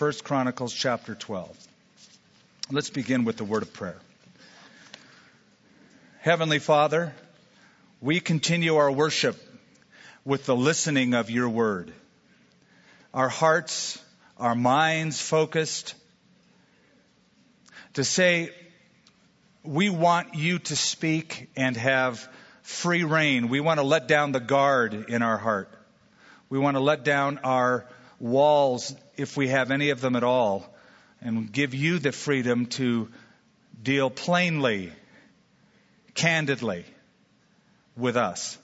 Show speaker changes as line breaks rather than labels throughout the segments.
1 Chronicles chapter 12. Let's begin with the word of prayer. Heavenly Father, we continue our worship with the listening of your word. Our hearts, our minds focused to say, we want you to speak and have free reign. We want to let down the guard in our heart. We want to let down our walls, if we have any of them at all, and give you the freedom to deal plainly candidly with us.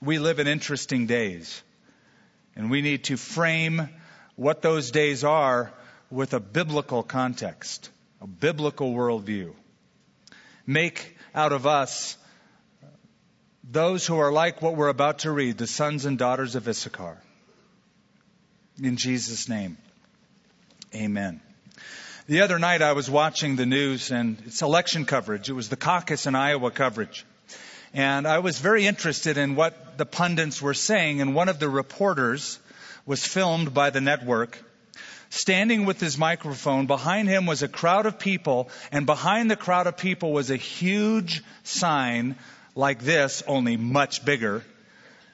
We live in interesting days, and we need to frame what those days are with a biblical context, a biblical worldview. Make out of us those who are like what we're about to read, the sons and daughters of Issachar. In Jesus' name, amen. The other night I was watching the news and it's election coverage. It was the caucus in Iowa coverage. And I was very interested in what the pundits were saying and one of the reporters was filmed by the network standing with his microphone. Behind him was a crowd of people and behind the crowd of people was a huge sign like this, only much bigger,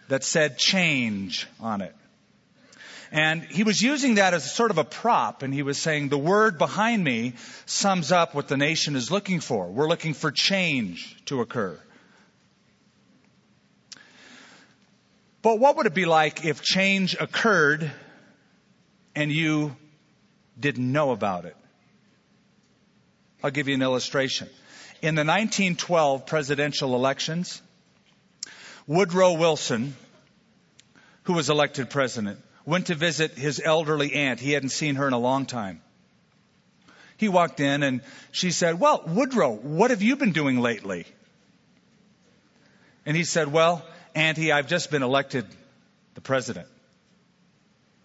that said change on it. And he was using that as sort of a prop, and he was saying, the word behind me sums up what the nation is looking for. We're looking for change to occur. But what would it be like if change occurred and you didn't know about it? I'll give you an illustration. In the 1912 presidential elections, Woodrow Wilson, who was elected president, went to visit his elderly aunt. He hadn't seen her in a long time. He walked in and she said, Well, Woodrow, what have you been doing lately? And he said, Well, Auntie, I've just been elected the president.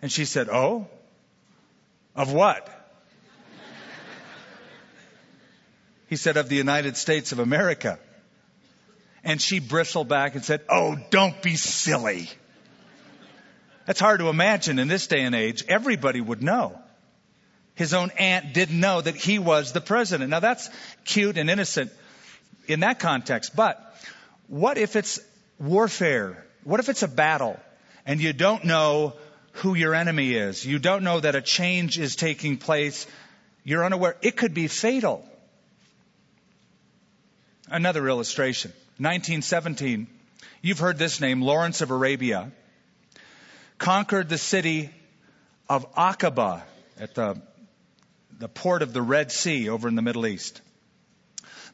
And she said, Oh? Of what? he said, Of the United States of America. And she bristled back and said, Oh, don't be silly. That's hard to imagine in this day and age. Everybody would know. His own aunt didn't know that he was the president. Now that's cute and innocent in that context. But what if it's warfare? What if it's a battle and you don't know who your enemy is? You don't know that a change is taking place. You're unaware. It could be fatal. Another illustration. 1917. You've heard this name, Lawrence of Arabia conquered the city of Aqaba at the, the port of the Red Sea over in the Middle East.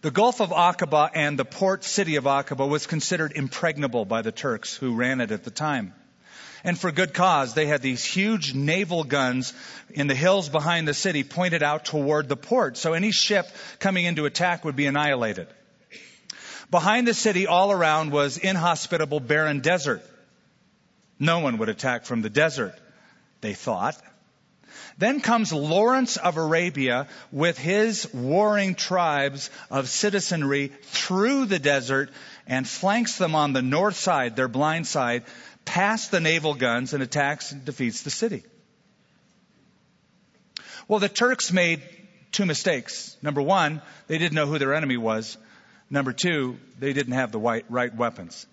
The Gulf of Aqaba and the port city of Aqaba was considered impregnable by the Turks who ran it at the time. And for good cause, they had these huge naval guns in the hills behind the city pointed out toward the port. So any ship coming into attack would be annihilated. Behind the city all around was inhospitable barren desert. No one would attack from the desert, they thought. Then comes Lawrence of Arabia with his warring tribes of citizenry through the desert and flanks them on the north side, their blind side, past the naval guns and attacks and defeats the city. Well, the Turks made two mistakes. Number one, they didn't know who their enemy was. Number two, they didn't have the right weapons.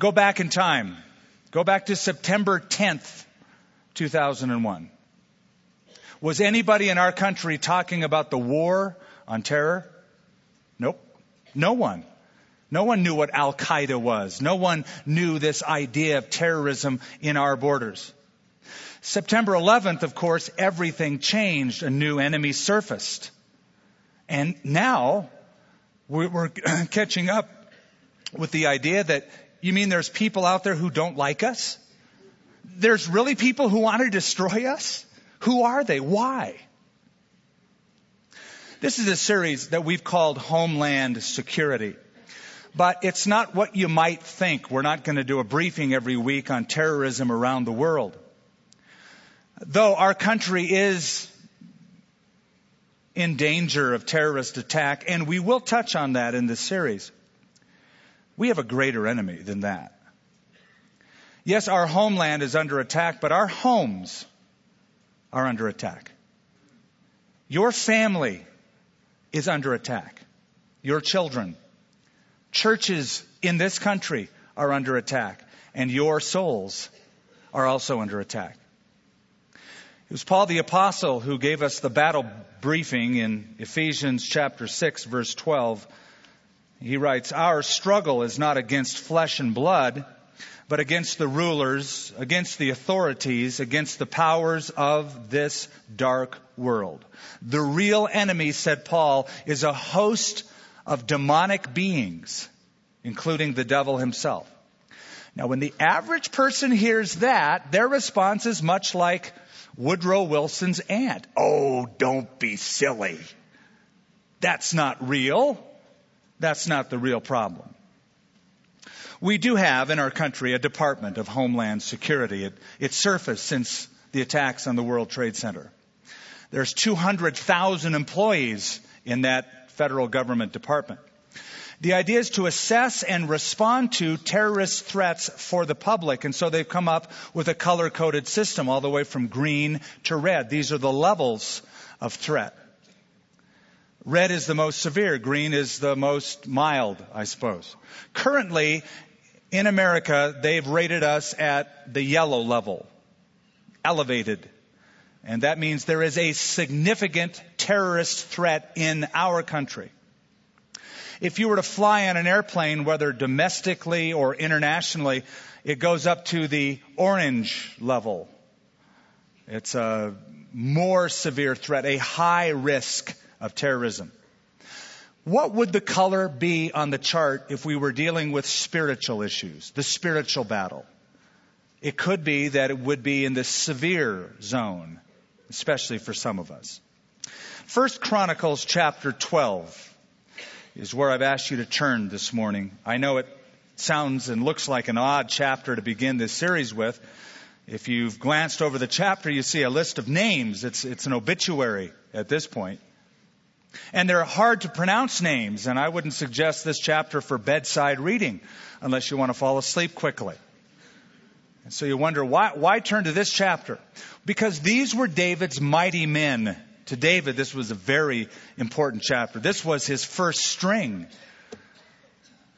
Go back in time. Go back to September 10th, 2001. Was anybody in our country talking about the war on terror? Nope. No one. No one knew what Al Qaeda was. No one knew this idea of terrorism in our borders. September 11th, of course, everything changed. A new enemy surfaced. And now we're catching up with the idea that you mean there's people out there who don't like us? There's really people who want to destroy us? Who are they? Why? This is a series that we've called Homeland Security. But it's not what you might think. We're not going to do a briefing every week on terrorism around the world. Though our country is in danger of terrorist attack, and we will touch on that in this series. We have a greater enemy than that. Yes, our homeland is under attack, but our homes are under attack. Your family is under attack. Your children. Churches in this country are under attack. And your souls are also under attack. It was Paul the Apostle who gave us the battle briefing in Ephesians chapter 6 verse 12. He writes, Our struggle is not against flesh and blood, but against the rulers, against the authorities, against the powers of this dark world. The real enemy, said Paul, is a host of demonic beings, including the devil himself. Now, when the average person hears that, their response is much like Woodrow Wilson's aunt. Oh, don't be silly. That's not real. That's not the real problem. We do have in our country a Department of Homeland Security. It, it surfaced since the attacks on the World Trade Center. There's 200,000 employees in that federal government department. The idea is to assess and respond to terrorist threats for the public. And so they've come up with a color coded system all the way from green to red. These are the levels of threat. Red is the most severe. Green is the most mild, I suppose. Currently, in America, they've rated us at the yellow level. Elevated. And that means there is a significant terrorist threat in our country. If you were to fly on an airplane, whether domestically or internationally, it goes up to the orange level. It's a more severe threat, a high risk of terrorism. What would the color be on the chart if we were dealing with spiritual issues, the spiritual battle? It could be that it would be in the severe zone, especially for some of us. First Chronicles chapter 12 is where I've asked you to turn this morning. I know it sounds and looks like an odd chapter to begin this series with. If you've glanced over the chapter, you see a list of names. It's, it's an obituary at this point. And they're hard to pronounce names, and I wouldn't suggest this chapter for bedside reading unless you want to fall asleep quickly. And so you wonder, why, why turn to this chapter? Because these were David's mighty men to David, this was a very important chapter. This was his first string.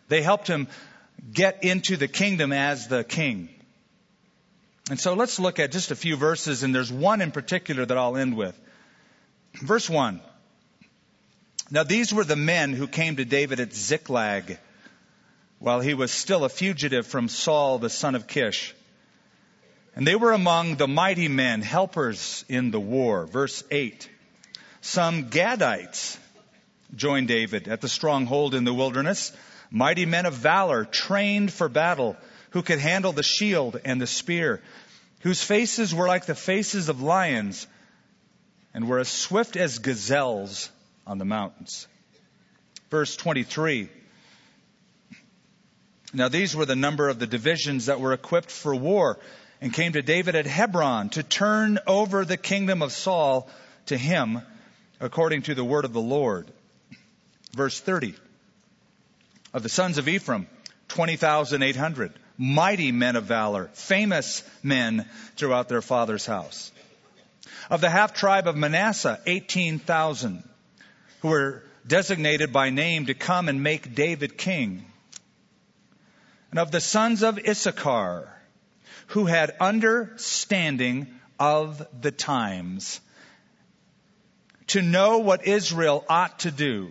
They helped him get into the kingdom as the king. And so let's look at just a few verses, and there's one in particular that I'll end with. Verse 1. Now these were the men who came to David at Ziklag while he was still a fugitive from Saul the son of Kish. And they were among the mighty men, helpers in the war. Verse 8. Some Gadites joined David at the stronghold in the wilderness, mighty men of valor, trained for battle, who could handle the shield and the spear, whose faces were like the faces of lions and were as swift as gazelles on the mountains. Verse 23. Now these were the number of the divisions that were equipped for war and came to David at Hebron to turn over the kingdom of Saul to him according to the word of the Lord. Verse 30. Of the sons of Ephraim, 20,800. Mighty men of valor, famous men throughout their father's house. Of the half tribe of Manasseh, 18,000 who were designated by name to come and make David king. And of the sons of Issachar, who had understanding of the times to know what Israel ought to do.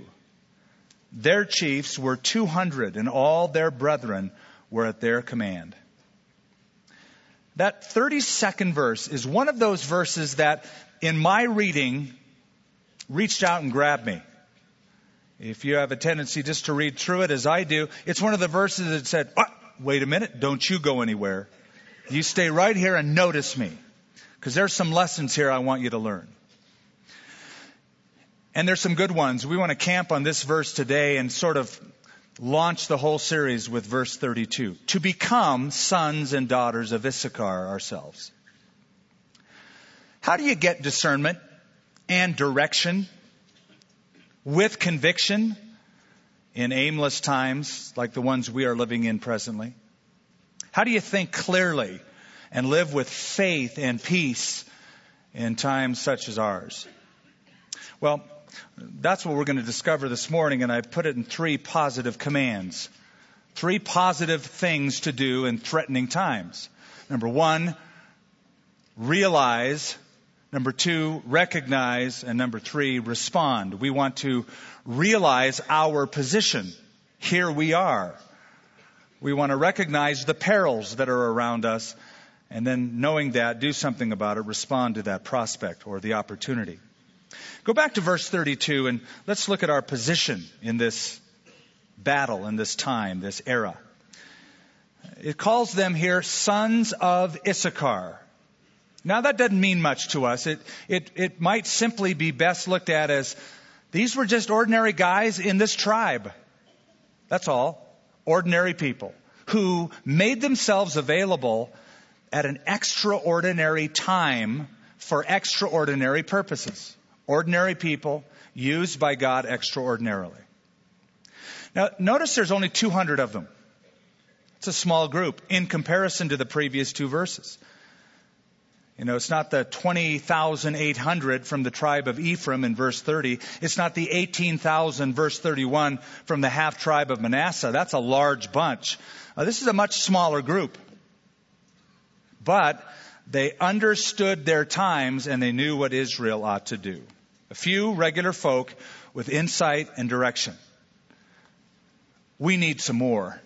Their chiefs were 200 and all their brethren were at their command. That 32nd verse is one of those verses that in my reading reached out and grabbed me. If you have a tendency just to read through it as I do, it's one of the verses that said, oh, wait a minute, don't you go anywhere. You stay right here and notice me. Because there's some lessons here I want you to learn. And there's some good ones. We want to camp on this verse today and sort of launch the whole series with verse 32. To become sons and daughters of Issachar ourselves. How do you get discernment and direction with conviction in aimless times like the ones we are living in presently? How do you think clearly and live with faith and peace in times such as ours? Well, that's what we're going to discover this morning, and I put it in three positive commands. Three positive things to do in threatening times. Number one, realize. Number two, recognize. And number three, respond. We want to realize our position. Here we are. We want to recognize the perils that are around us and then knowing that, do something about it, respond to that prospect or the opportunity. Go back to verse 32 and let's look at our position in this battle, in this time, this era. It calls them here sons of Issachar. Now that doesn't mean much to us. It, it, it might simply be best looked at as these were just ordinary guys in this tribe. That's all. Ordinary people who made themselves available at an extraordinary time for extraordinary purposes. Ordinary people used by God extraordinarily. Now, notice there's only 200 of them. It's a small group in comparison to the previous two verses. You know, it's not the 20,800 from the tribe of Ephraim in verse 30. It's not the 18,000 verse 31 from the half tribe of Manasseh. That's a large bunch. Uh, this is a much smaller group. But they understood their times and they knew what Israel ought to do. A few regular folk with insight and direction. We need some more.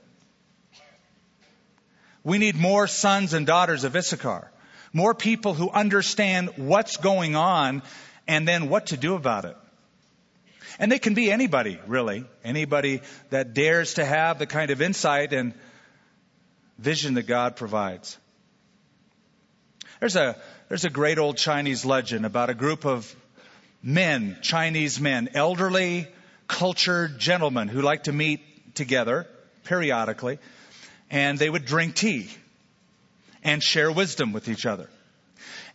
We need more sons and daughters of Issachar. More people who understand what's going on and then what to do about it. And they can be anybody, really. Anybody that dares to have the kind of insight and vision that God provides. There's a, there's a great old Chinese legend about a group of men, Chinese men, elderly, cultured gentlemen who like to meet together periodically, and they would drink tea and share wisdom with each other.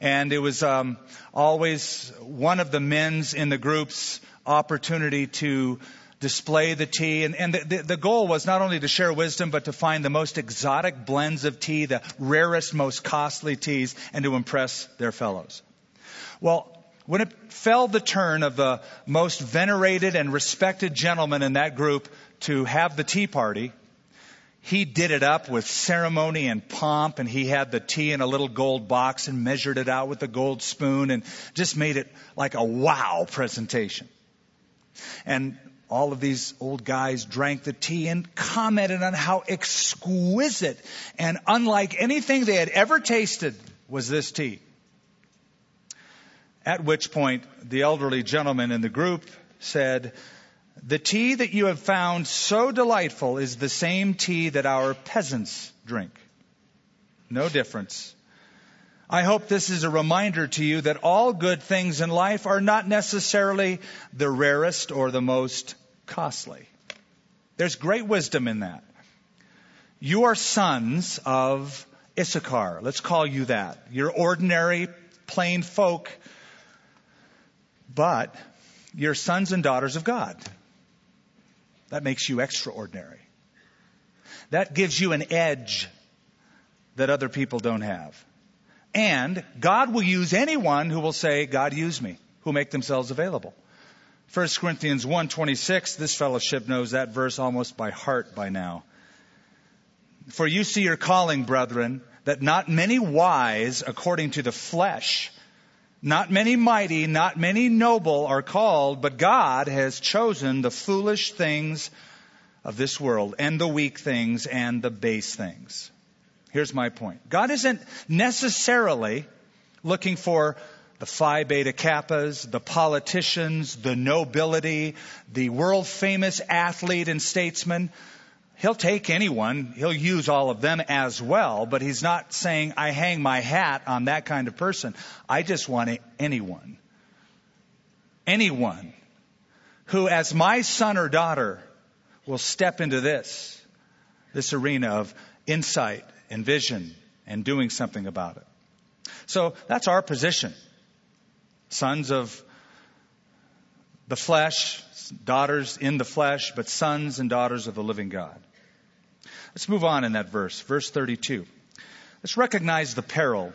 And it was um, always one of the men's in the group's opportunity to display the tea. And, and the, the, goal was not only to share wisdom, but to find the most exotic blends of tea, the rarest, most costly teas, and to impress their fellows. Well, when it fell the turn of the most venerated and respected gentleman in that group to have the tea party, he did it up with ceremony and pomp, and he had the tea in a little gold box and measured it out with a gold spoon and just made it like a wow presentation. And all of these old guys drank the tea and commented on how exquisite and unlike anything they had ever tasted was this tea. At which point, the elderly gentleman in the group said, The tea that you have found so delightful is the same tea that our peasants drink. No difference. I hope this is a reminder to you that all good things in life are not necessarily the rarest or the most costly. There's great wisdom in that. You are sons of Issachar. Let's call you that. You're ordinary, plain folk, but you're sons and daughters of God. That makes you extraordinary. That gives you an edge that other people don't have. And God will use anyone who will say, God use me, who make themselves available. 1 Corinthians 1:26 this fellowship knows that verse almost by heart by now. For you see your calling brethren that not many wise according to the flesh not many mighty not many noble are called but God has chosen the foolish things of this world and the weak things and the base things. Here's my point. God isn't necessarily looking for the Phi Beta Kappas, the politicians, the nobility, the world famous athlete and statesman. He'll take anyone. He'll use all of them as well, but he's not saying, I hang my hat on that kind of person. I just want anyone. Anyone who, as my son or daughter, will step into this, this arena of insight and vision and doing something about it. So that's our position sons of the flesh, daughters in the flesh, but sons and daughters of the living God. Let's move on in that verse, verse 32. Let's recognize the peril.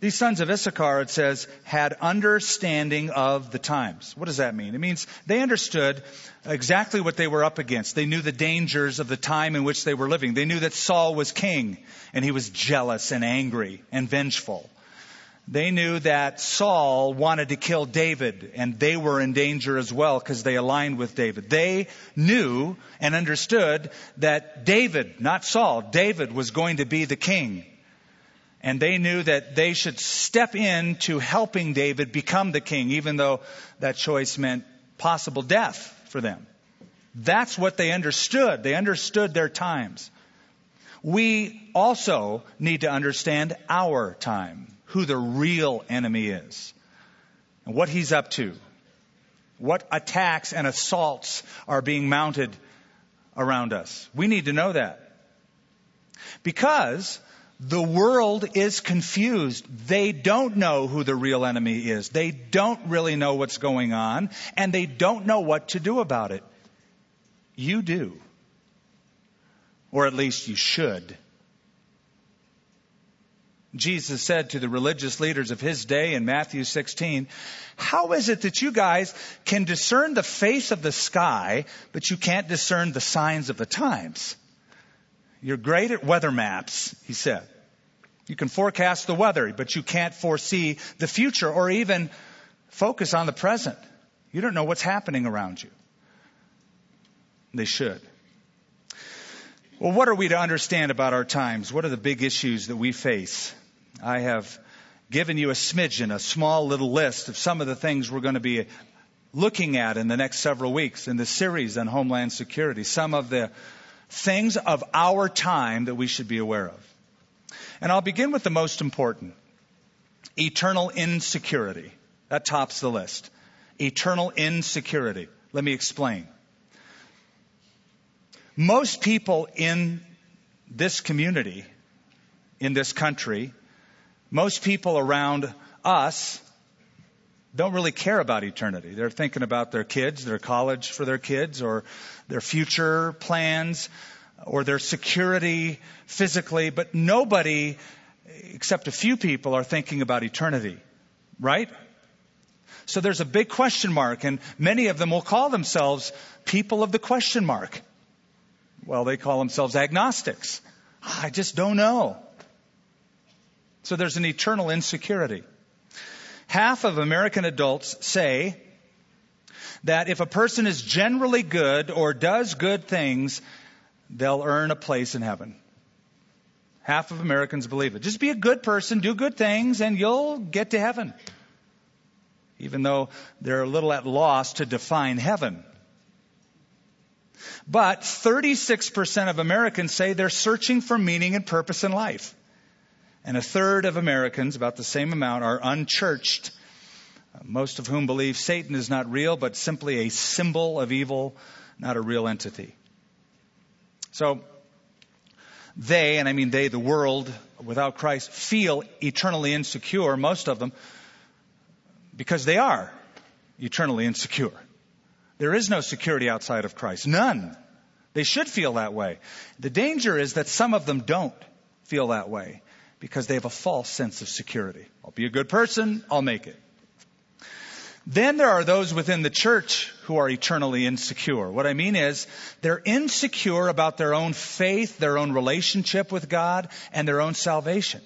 These sons of Issachar, it says, had understanding of the times. What does that mean? It means they understood exactly what they were up against. They knew the dangers of the time in which they were living. They knew that Saul was king and he was jealous and angry and vengeful. They knew that Saul wanted to kill David and they were in danger as well because they aligned with David. They knew and understood that David, not Saul, David was going to be the king. And they knew that they should step in to helping David become the king, even though that choice meant possible death for them. That's what they understood. They understood their times. We also need to understand our time, who the real enemy is, and what he's up to, what attacks and assaults are being mounted around us. We need to know that. Because the world is confused. They don't know who the real enemy is. They don't really know what's going on, and they don't know what to do about it. You do. Or at least you should. Jesus said to the religious leaders of his day in Matthew 16, How is it that you guys can discern the face of the sky, but you can't discern the signs of the times? You're great at weather maps, he said. You can forecast the weather, but you can't foresee the future or even focus on the present. You don't know what's happening around you. They should. Well, what are we to understand about our times? What are the big issues that we face? I have given you a smidgen, a small little list of some of the things we're going to be looking at in the next several weeks in the series on Homeland Security. Some of the things of our time that we should be aware of. And I'll begin with the most important eternal insecurity. That tops the list. Eternal insecurity. Let me explain. Most people in this community, in this country, most people around us don't really care about eternity. They're thinking about their kids, their college for their kids, or their future plans, or their security physically, but nobody, except a few people, are thinking about eternity. Right? So there's a big question mark, and many of them will call themselves people of the question mark. Well, they call themselves agnostics. I just don't know. So there's an eternal insecurity. Half of American adults say that if a person is generally good or does good things, they'll earn a place in heaven. Half of Americans believe it. Just be a good person, do good things, and you'll get to heaven. Even though they're a little at loss to define heaven. But 36% of Americans say they're searching for meaning and purpose in life. And a third of Americans, about the same amount, are unchurched, most of whom believe Satan is not real, but simply a symbol of evil, not a real entity. So, they, and I mean they, the world without Christ, feel eternally insecure, most of them, because they are eternally insecure. There is no security outside of Christ. None. They should feel that way. The danger is that some of them don't feel that way because they have a false sense of security. I'll be a good person, I'll make it. Then there are those within the church who are eternally insecure. What I mean is, they're insecure about their own faith, their own relationship with God, and their own salvation.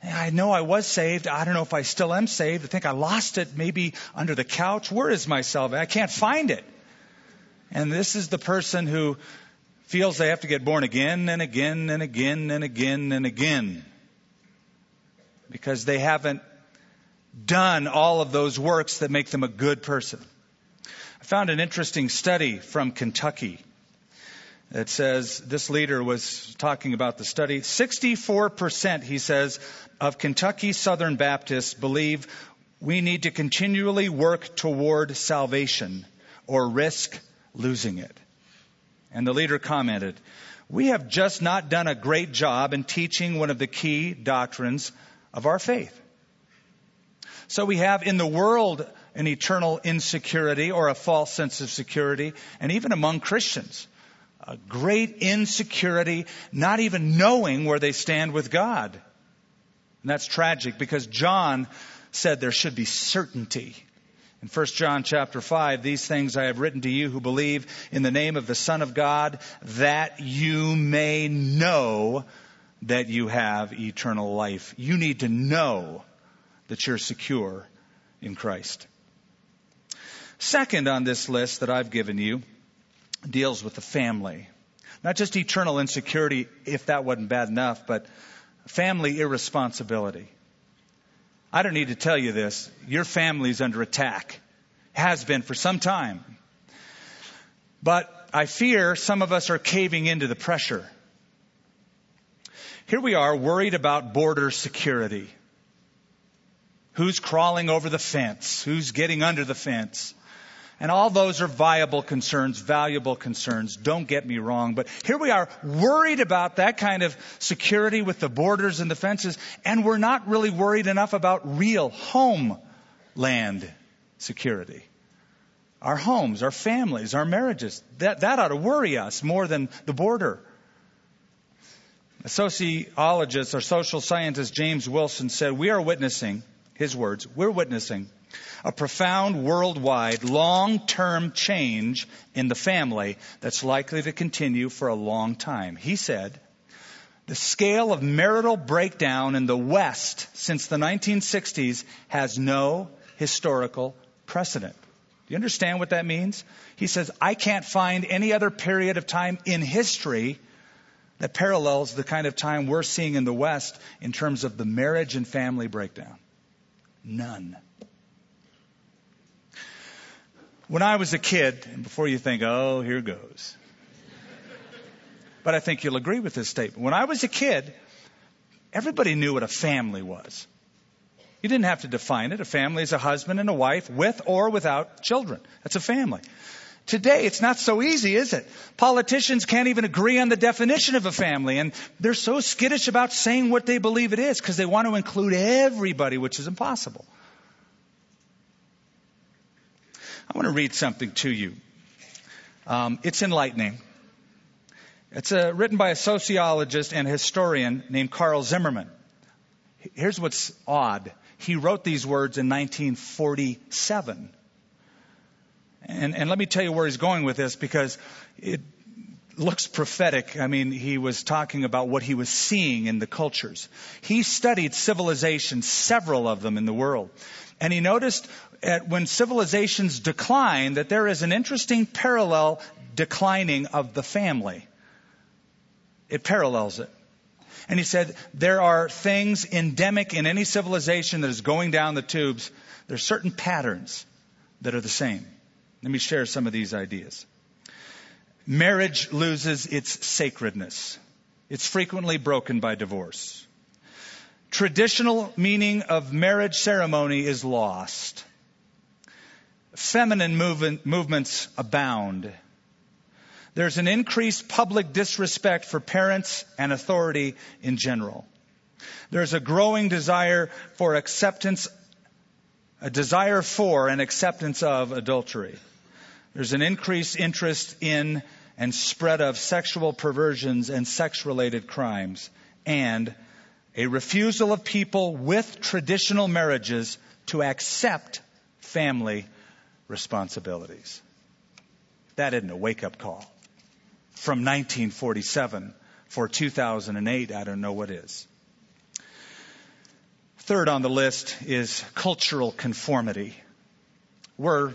I know I was saved. I don't know if I still am saved. I think I lost it maybe under the couch. Where is my salvation? I can't find it. And this is the person who feels they have to get born again and again and again and again and again because they haven't done all of those works that make them a good person. I found an interesting study from Kentucky that says this leader was talking about the study. 64%, he says, of Kentucky Southern Baptists believe we need to continually work toward salvation or risk losing it. And the leader commented, we have just not done a great job in teaching one of the key doctrines of our faith. So we have in the world an eternal insecurity or a false sense of security, and even among Christians, a great insecurity, not even knowing where they stand with God. And that's tragic because John said there should be certainty. In 1 John chapter 5, these things I have written to you who believe in the name of the Son of God, that you may know that you have eternal life. You need to know that you're secure in Christ. Second on this list that I've given you deals with the family. Not just eternal insecurity, if that wasn't bad enough, but family irresponsibility. I don't need to tell you this. Your family's under attack. Has been for some time. But I fear some of us are caving into the pressure. Here we are worried about border security. Who's crawling over the fence? Who's getting under the fence? And all those are viable concerns, valuable concerns. Don't get me wrong. But here we are worried about that kind of security with the borders and the fences, and we're not really worried enough about real homeland security. Our homes, our families, our marriages. That, that ought to worry us more than the border. Sociologist or social scientist James Wilson said, We are witnessing, his words, we're witnessing a profound worldwide long term change in the family that's likely to continue for a long time. He said, the scale of marital breakdown in the West since the 1960s has no historical precedent. Do you understand what that means? He says, I can't find any other period of time in history that parallels the kind of time we're seeing in the West in terms of the marriage and family breakdown. None. When I was a kid, and before you think, oh, here goes. but I think you'll agree with this statement. When I was a kid, everybody knew what a family was. You didn't have to define it. A family is a husband and a wife with or without children. That's a family. Today, it's not so easy, is it? Politicians can't even agree on the definition of a family, and they're so skittish about saying what they believe it is because they want to include everybody, which is impossible. I want to read something to you. Um, it's enlightening. It's uh, written by a sociologist and historian named Carle Zimmerman. Here's what's odd. He wrote these words in 1947. And, and let me tell you where he's going with this because it looks prophetic. I mean, he was talking about what he was seeing in the cultures. He studied civilizations, several of them in the world. And he noticed at when civilizations decline that there is an interesting parallel declining of the family. It parallels it. And he said there are things endemic in any civilization that is going down the tubes. There's certain patterns that are the same. Let me share some of these ideas. Marriage loses its sacredness. It's frequently broken by divorce. Traditional meaning of marriage ceremony is lost feminine movement, movements abound. There's an increased public disrespect for parents and authority in general. There's a growing desire for acceptance, a desire for and acceptance of adultery. There's an increased interest in and spread of sexual perversions and sex related crimes, and a refusal of people with traditional marriages to accept family responsibilities. That isn't a wake up call. From 1947 for 2008, I don't know what is. Third on the list is cultural conformity. We're,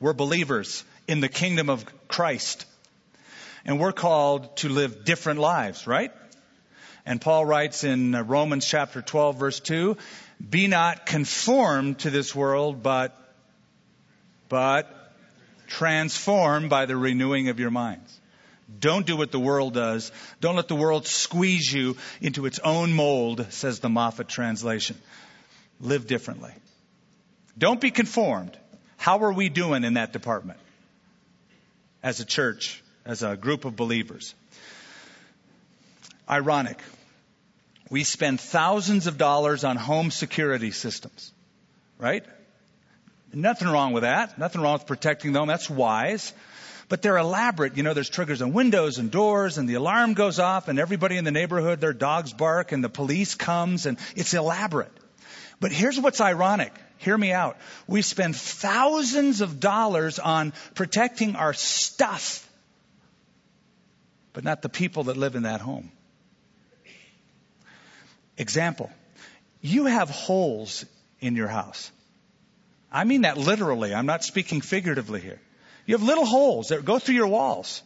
we're believers in the kingdom of Christ. And we're called to live different lives, right? And Paul writes in uh, Romans chapter 12 verse 2, be not conformed to this world, but but transformed by the renewing of your minds. Don't do what the world does. Don't let the world squeeze you into its own mold, says the Moffatt translation. Live differently. Don't be conformed. How are we doing in that department? As a church, as a group of believers. Ironic. We spend thousands of dollars on home security systems, right? Nothing wrong with that. Nothing wrong with protecting them. That's wise. But they're elaborate. You know, there's triggers on windows and doors and the alarm goes off and everybody in the neighborhood, their dogs bark and the police comes and it's elaborate. But here's what's ironic. Hear me out. We spend thousands of dollars on protecting our stuff, but not the people that live in that home. Example. You have holes in your house. I mean that literally. I'm not speaking figuratively here. You have little holes that go through your walls.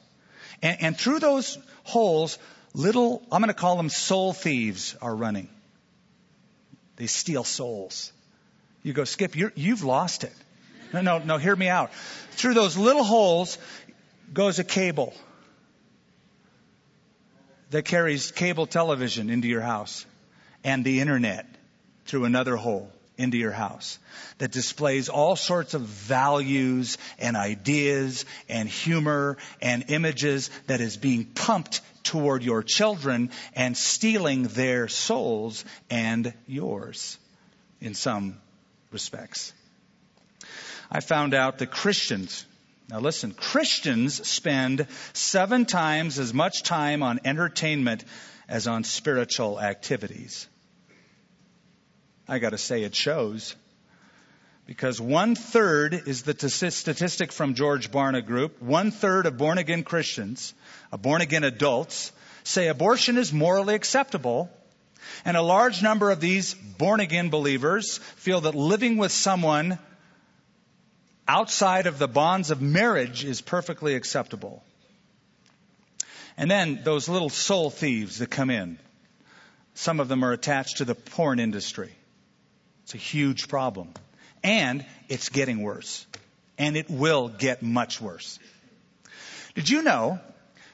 And, and through those holes, little, I'm going to call them soul thieves are running. They steal souls. You go, Skip, you have lost it. No, no, no, hear me out. Through those little holes goes a cable that carries cable television into your house and the internet through another hole into your house that displays all sorts of values and ideas and humor and images that is being pumped toward your children and stealing their souls and yours in some respects. I found out that Christians, now listen, Christians spend seven times as much time on entertainment as on spiritual activities. I gotta say it shows. Because one third is the statistic from George Barna Group. One third of born again Christians, born again adults, say abortion is morally acceptable. And a large number of these born again believers feel that living with someone outside of the bonds of marriage is perfectly acceptable. And then those little soul thieves that come in. Some of them are attached to the porn industry. It's a huge problem. And it's getting worse. And it will get much worse. Did you know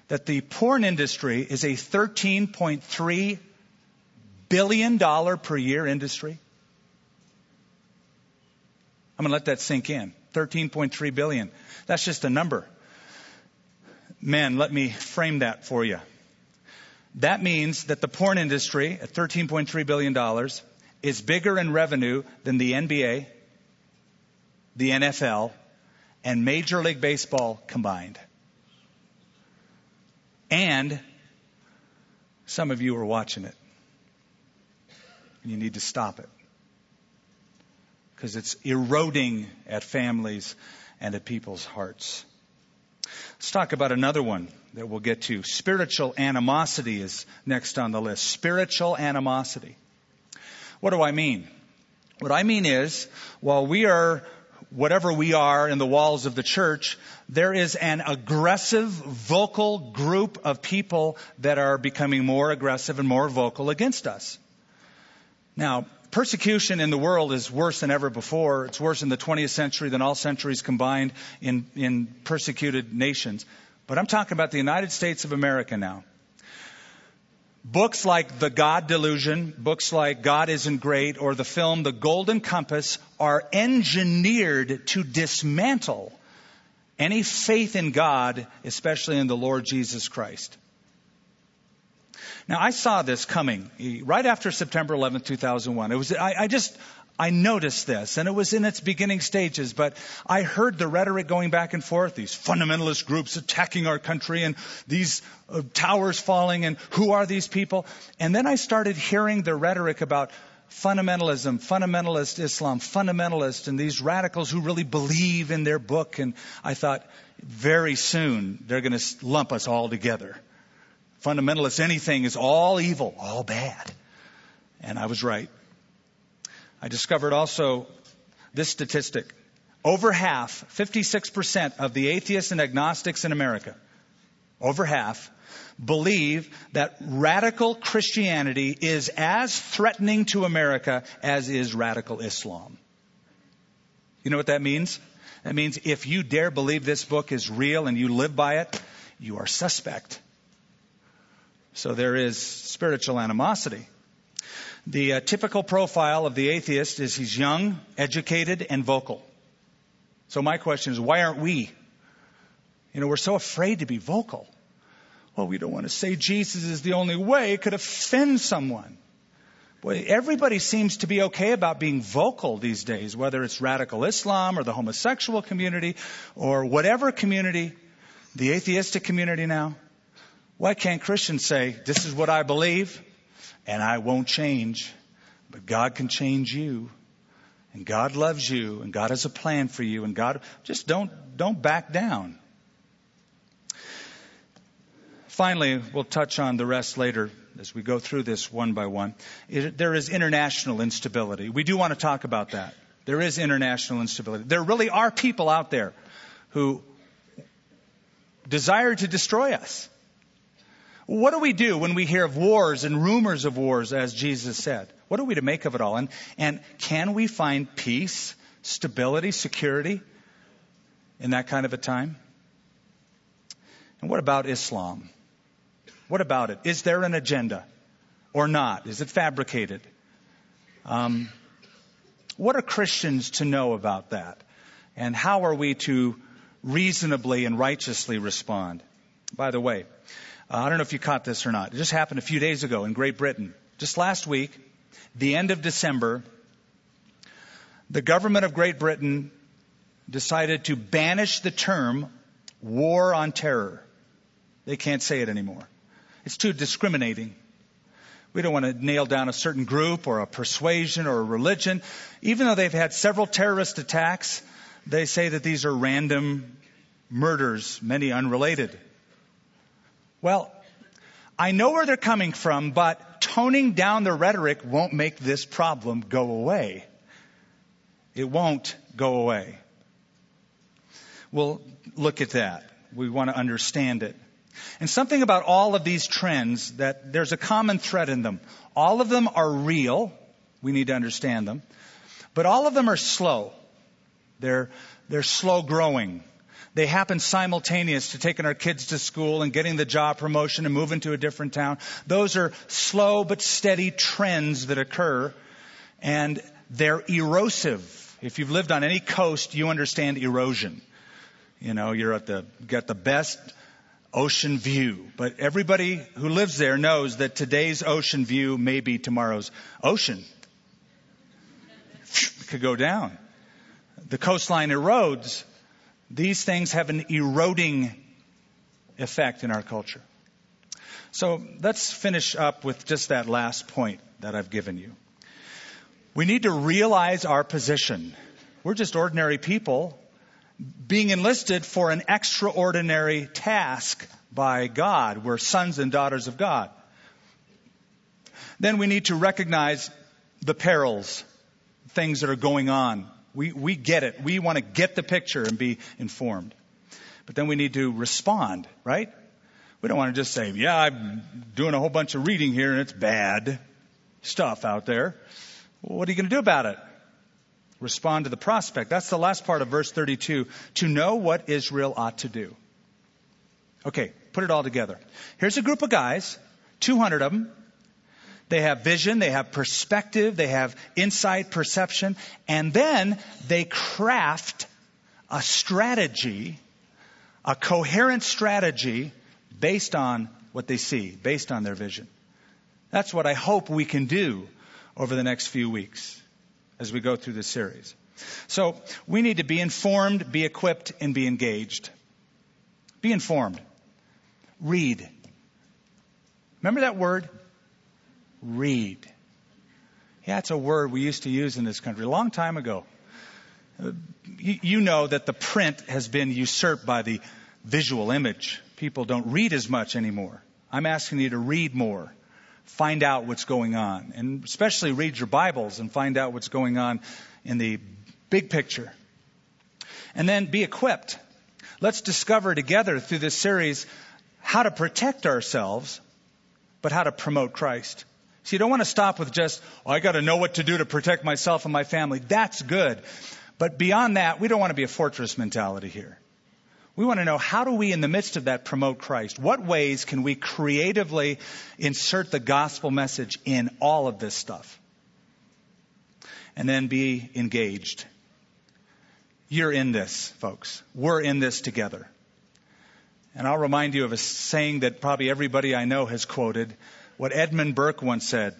that the porn industry is a $13.3 billion per year industry? I'm going to let that sink in. 13.3 billion. That's just a number. Man, let me frame that for you. That means that the porn industry at $13.3 billion is bigger in revenue than the NBA, the NFL, and Major League Baseball combined. And some of you are watching it. You need to stop it. Because it's eroding at families and at people's hearts. Let's talk about another one that we'll get to. Spiritual animosity is next on the list. Spiritual animosity. What do I mean? What I mean is, while we are whatever we are in the walls of the church, there is an aggressive, vocal group of people that are becoming more aggressive and more vocal against us. Now, persecution in the world is worse than ever before. It's worse in the 20th century than all centuries combined in, in persecuted nations. But I'm talking about the United States of America now. Books like The God Delusion, books like God Isn't Great, or the film The Golden Compass are engineered to dismantle any faith in God, especially in the Lord Jesus Christ. Now, I saw this coming right after September 11, 2001. It was, I, I just, I noticed this, and it was in its beginning stages, but I heard the rhetoric going back and forth, these fundamentalist groups attacking our country and these uh, towers falling, and who are these people? And then I started hearing the rhetoric about fundamentalism, fundamentalist Islam, fundamentalist, and these radicals who really believe in their book. And I thought, very soon they're going to lump us all together. Fundamentalist anything is all evil, all bad. And I was right. I discovered also this statistic. Over half, 56% of the atheists and agnostics in America, over half, believe that radical Christianity is as threatening to America as is radical Islam. You know what that means? That means if you dare believe this book is real and you live by it, you are suspect. So there is spiritual animosity. The uh, typical profile of the atheist is he's young, educated, and vocal. So my question is, why aren't we? You know, we're so afraid to be vocal. Well, we don't want to say Jesus is the only way. It could offend someone. Boy, everybody seems to be okay about being vocal these days, whether it's radical Islam or the homosexual community or whatever community. The atheistic community now? Why can't Christians say, this is what I believe and I won't change, but God can change you and God loves you and God has a plan for you and God, just don't, don't back down. Finally, we'll touch on the rest later as we go through this one by one. It, there is international instability. We do want to talk about that. There is international instability. There really are people out there who desire to destroy us. What do we do when we hear of wars and rumors of wars, as Jesus said? What are we to make of it all? And, and can we find peace, stability, security in that kind of a time? And what about Islam? What about it? Is there an agenda or not? Is it fabricated? Um, what are Christians to know about that? And how are we to reasonably and righteously respond? By the way, uh, I don't know if you caught this or not. It just happened a few days ago in Great Britain. Just last week, the end of December, the government of Great Britain decided to banish the term war on terror. They can't say it anymore. It's too discriminating. We don't want to nail down a certain group or a persuasion or a religion. Even though they've had several terrorist attacks, they say that these are random murders, many unrelated. Well, I know where they're coming from, but toning down the rhetoric won't make this problem go away. It won't go away. We'll look at that. We want to understand it. And something about all of these trends that there's a common thread in them. All of them are real. We need to understand them. But all of them are slow. They're, they're slow growing. They happen simultaneous to taking our kids to school and getting the job promotion and moving to a different town. Those are slow but steady trends that occur and they're erosive. If you've lived on any coast, you understand erosion. You know, you're at the, got the best ocean view. But everybody who lives there knows that today's ocean view may be tomorrow's ocean. It could go down. The coastline erodes. These things have an eroding effect in our culture. So let's finish up with just that last point that I've given you. We need to realize our position. We're just ordinary people being enlisted for an extraordinary task by God. We're sons and daughters of God. Then we need to recognize the perils, things that are going on. We, we get it. We want to get the picture and be informed. But then we need to respond, right? We don't want to just say, yeah, I'm doing a whole bunch of reading here and it's bad stuff out there. Well, what are you going to do about it? respond to the prospect. That's the last part of verse 32. To know what Israel ought to do. Okay, put it all together. Here's a group of guys, 200 of them. They have vision, they have perspective, they have insight, perception, and then they craft a strategy, a coherent strategy based on what they see, based on their vision. That's what I hope we can do over the next few weeks as we go through this series. So we need to be informed, be equipped, and be engaged. Be informed. Read. Remember that word? Read. Yeah, it's a word we used to use in this country a long time ago. Uh, you know that the print has been usurped by the visual image. People don't read as much anymore. I'm asking you to read more find out what's going on. And especially read your Bibles and find out what's going on in the big picture. And then be equipped. Let's discover together through this series how to protect ourselves, but how to promote Christ. So you don't want to stop with just, oh, I got to know what to do to protect myself and my family. That's good. But beyond that, we don't want to be a fortress mentality here. We want to know how do we, in the midst of that, promote Christ? What ways can we creatively insert the gospel message in all of this stuff? And then be engaged. You're in this, folks. We're in this together. And I'll remind you of a saying that probably everybody I know has quoted, what Edmund Burke once said.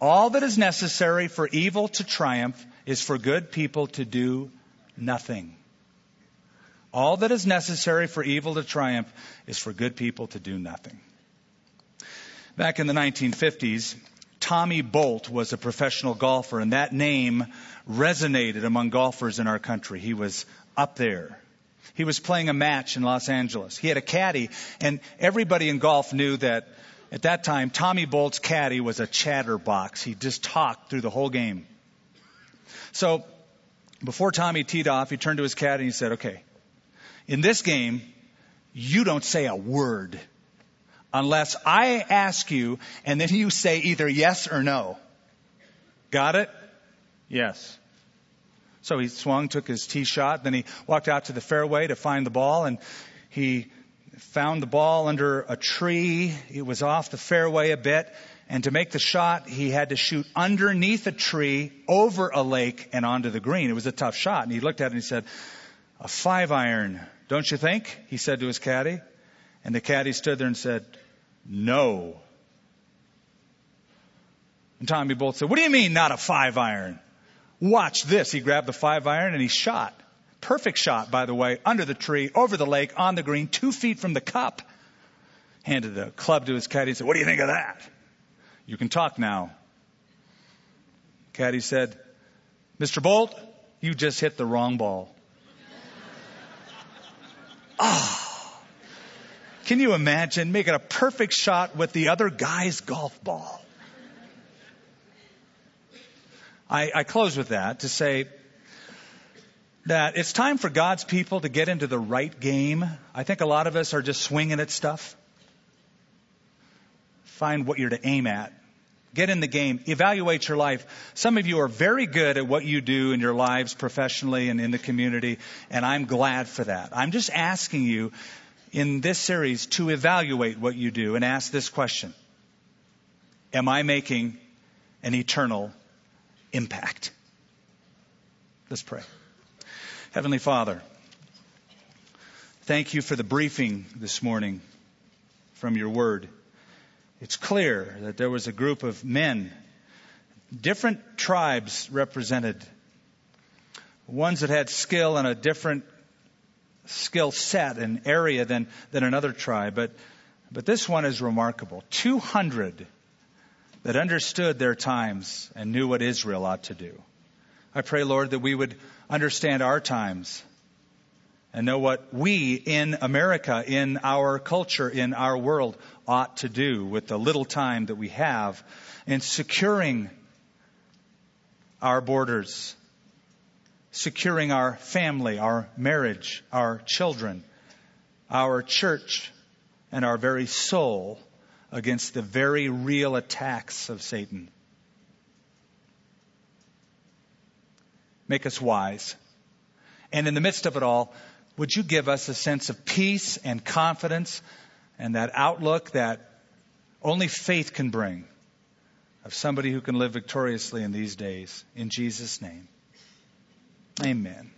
All that is necessary for evil to triumph is for good people to do nothing. All that is necessary for evil to triumph is for good people to do nothing. Back in the 1950s, Tommy Bolt was a professional golfer, and that name resonated among golfers in our country. He was up there. He was playing a match in Los Angeles. He had a caddy, and everybody in golf knew that at that time, Tommy Bolt's caddy was a chatterbox. He just talked through the whole game. So, before Tommy teed off, he turned to his caddy and he said, Okay, in this game, you don't say a word unless I ask you and then you say either yes or no. Got it? Yes. So he swung, took his tee shot, then he walked out to the fairway to find the ball and he found the ball under a tree. It was off the fairway a bit. And to make the shot, he had to shoot underneath a tree, over a lake, and onto the green. It was a tough shot. And he looked at it and he said, A five iron, don't you think? He said to his caddy. And the caddy stood there and said, No. And Tommy Bolt said, What do you mean, not a five iron? Watch this. He grabbed the five iron and he shot. Perfect shot, by the way, under the tree, over the lake, on the green, two feet from the cup. Handed the club to his caddy and said, What do you think of that? You can talk now. Caddy said, Mr. Bolt, you just hit the wrong ball. Ah. oh. Can you imagine making a perfect shot with the other guy's golf ball? I, I close with that to say that it's time for God's people to get into the right game. I think a lot of us are just swinging at stuff. Find what you're to aim at. Get in the game. Evaluate your life. Some of you are very good at what you do in your lives professionally and in the community, and I'm glad for that. I'm just asking you in this series to evaluate what you do and ask this question. Am I making an eternal impact? Let's pray. Heavenly Father, thank you for the briefing this morning from your word. It's clear that there was a group of men, different tribes represented, ones that had skill in a different skill set and area than, than another tribe. But, but this one is remarkable. 200 that understood their times and knew what Israel ought to do. I pray, Lord, that we would understand our times and know what we in America, in our culture, in our world ought to do with the little time that we have in securing our borders, securing our family, our marriage, our children, our church, and our very soul against the very real attacks of Satan. Make us wise. And in the midst of it all, would you give us a sense of peace and confidence and that outlook that only faith can bring of somebody who can live victoriously in these days? In Jesus' name. Amen.